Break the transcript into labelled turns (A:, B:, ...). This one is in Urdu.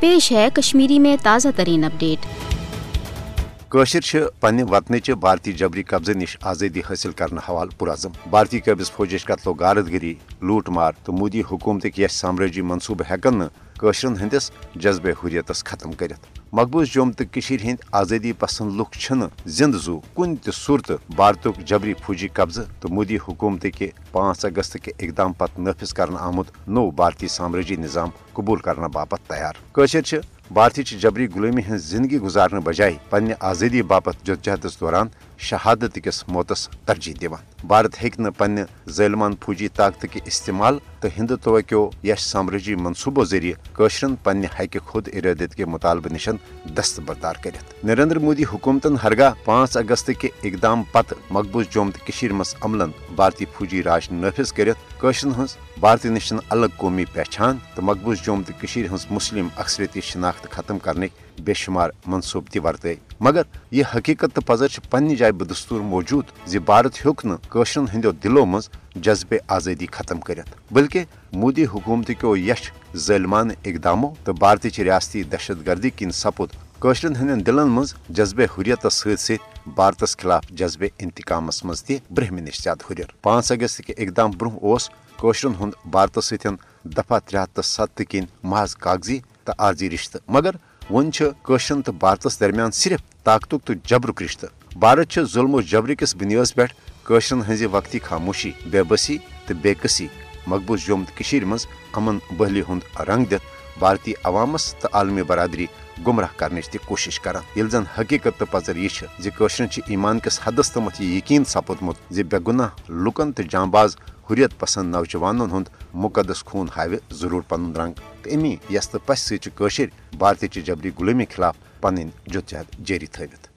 A: پیش ہے کشمیری میں تازہ ترین اپڈیٹ۔
B: پنہ وطنچہ بھارتی جبری قبضہ نش آزادی حاصل کرنے حوالہ پرعزم۔ بھارتی قبض فوجچ قتل و غارت گری لوٹ مار تو مودی حکومت یس سامراجی منصوبہ ہیکن نشرن ہندس جذبہ حریتس ختم کرت مقبوض جوم تو ہند آزادی پسند لک زند زو۔ کن تہ صورت بھارت جبری فوجی قبضہ تو مودی حکومت کے پانچ اگست کے اقدام پتہ نافذ کرنا آمت نو بھارتی سامراجی نظام قبول کرنے باپت تیار۔ بھارتی جبری غلامی ہز زندگی گزارنے بجائے پنہ آزادی باپت جدجہدس دوران شہادت کس موتس ترجیح دیوان بھارت ہیکہ پنہ ظلمان فوجی طاقت کے استعمال تو ہندوتو کیو یش سامراجی منصوبوں ذریعہ قشرن پنہ حق خود ارادت کے مطالبہ نشن دستبردار کرت نریندر مودی حکومتن ہرگاہ پانچ اگست کے اقدام پتہ مقبوض جوم تو مز عملن بھارتی فوجی راج نافذ کرت قشرن ہز بھارتی نشن الگ قومی پہچان تو مقبوض جوم تو ہز مسلم اکثریتی شناخت ختم کرنے بے شمار منصوب تہ ورتے مگر یہ حقیقت تو پزر پنہ جائے بدستور موجود زی بھارت ہیوک نشرن ہندو دلو مز جذبہ آزادی ختم کرت بلکہ مودی حکومت کیو یش ظلمانہ اقداموں تو بھارتی ریاستی دہشت گردی کن سپد قشرن ہند دلن مز جذبہ حریت ست ست بھارتس خلاف جذبہ انتقامس مز تہ برہم نش زیادہ ہریر پانچ اگست کے اقدام برہ اس قشرن ہند بھارت ستن دفعہ ترے ہتھ ست کن محض کاغذی تو عارضی رشتہ، مگر ون قشرن تو بھارتس درمیان صرف طاقت تو جبرک رشتہ۔ بھارت ظلم و جبر کس بنیاد پہ قشرن ہز وقتی خاموشی، بے بسی تو بے قسی مقبوض جوم تو مز امن بہلی ہند رنگ دت بھارتی عوامس تو عالمی برادری گمراہ کرنچ تہ کوشش کران۔ یل زن حقیقت تو پذر یہ زشرن ایمان کس حدس تمت یہ یقین سپودمت زی بے گناہ لکن تو جان باز حریت پسند نوجوانن ہند مقدس خون ہاوِ ضرور پن رنگ۔ تو امی یس تو پس ست بھارتی جبری غلامی خلاف پن جدجہد جاری تھوت